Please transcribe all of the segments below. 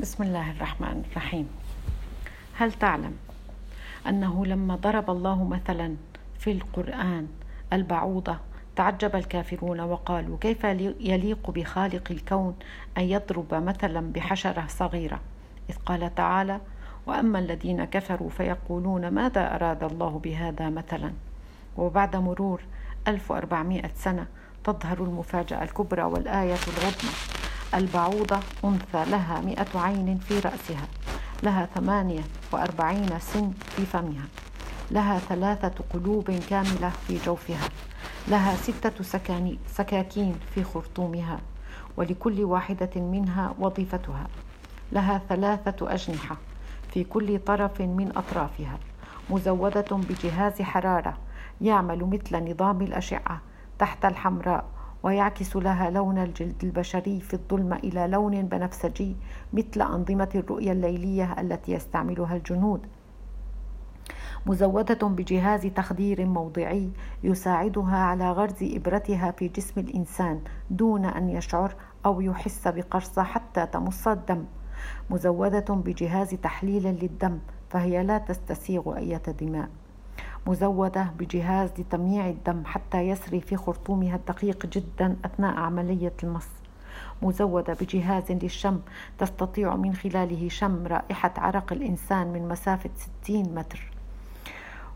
بسم الله الرحمن الرحيم. هل تعلم أنه لما ضرب الله مثلا في القرآن البعوضة تعجب الكافرون وقالوا كيف يليق بخالق الكون أن يضرب مثلا بحشرة صغيرة؟ إذ قال تعالى وأما الذين كفروا فيقولون ماذا أراد الله بهذا مثلا؟ وبعد مرور 1400 سنة تظهر المفاجأة الكبرى والآية العظمى البعوضة أنثى لها مئة عين في رأسها لها ثمانية وأربعين سن في فمها لها ثلاثة قلوب كاملة في جوفها لها ستة سكاكين في خرطومها ولكل واحدة منها وظيفتها لها ثلاثة أجنحة في كل طرف من أطرافها مزودة بجهاز حرارة يعمل مثل نظام الأشعة تحت الحمراء ويعكس لها لون الجلد البشري في الظلمة إلى لون بنفسجي مثل أنظمة الرؤية الليلية التي يستعملها الجنود. مزودة بجهاز تخدير موضعي يساعدها على غرز إبرتها في جسم الإنسان دون أن يشعر أو يحس بقرصة حتى تمص الدم. مزودة بجهاز تحليل للدم فهي لا تستسيغ أي دماء. مزودة بجهاز لتمييع الدم حتى يسري في خرطومها الدقيق جدا أثناء عملية المص. مزودة بجهاز للشم تستطيع من خلاله شم رائحة عرق الإنسان من مسافة 60 متر.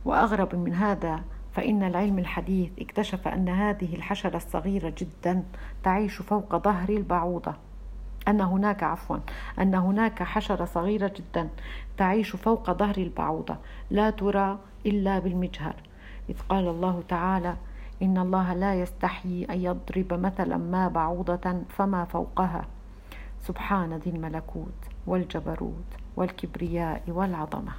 وأغرب من هذا فإن العلم الحديث اكتشف أن هذه الحشرة الصغيرة جدا تعيش فوق ظهر البعوضة. أن هناك عفوا أن هناك حشرة صغيرة جدا تعيش فوق ظهر البعوضة. لا ترى إلا بالمجهر. إذ قال الله تعالى إن الله لا يستحيي أن يضرب مثلا ما بعوضة فما فوقها. سبحان ذي الملكوت والجبروت والكبرياء والعظمة.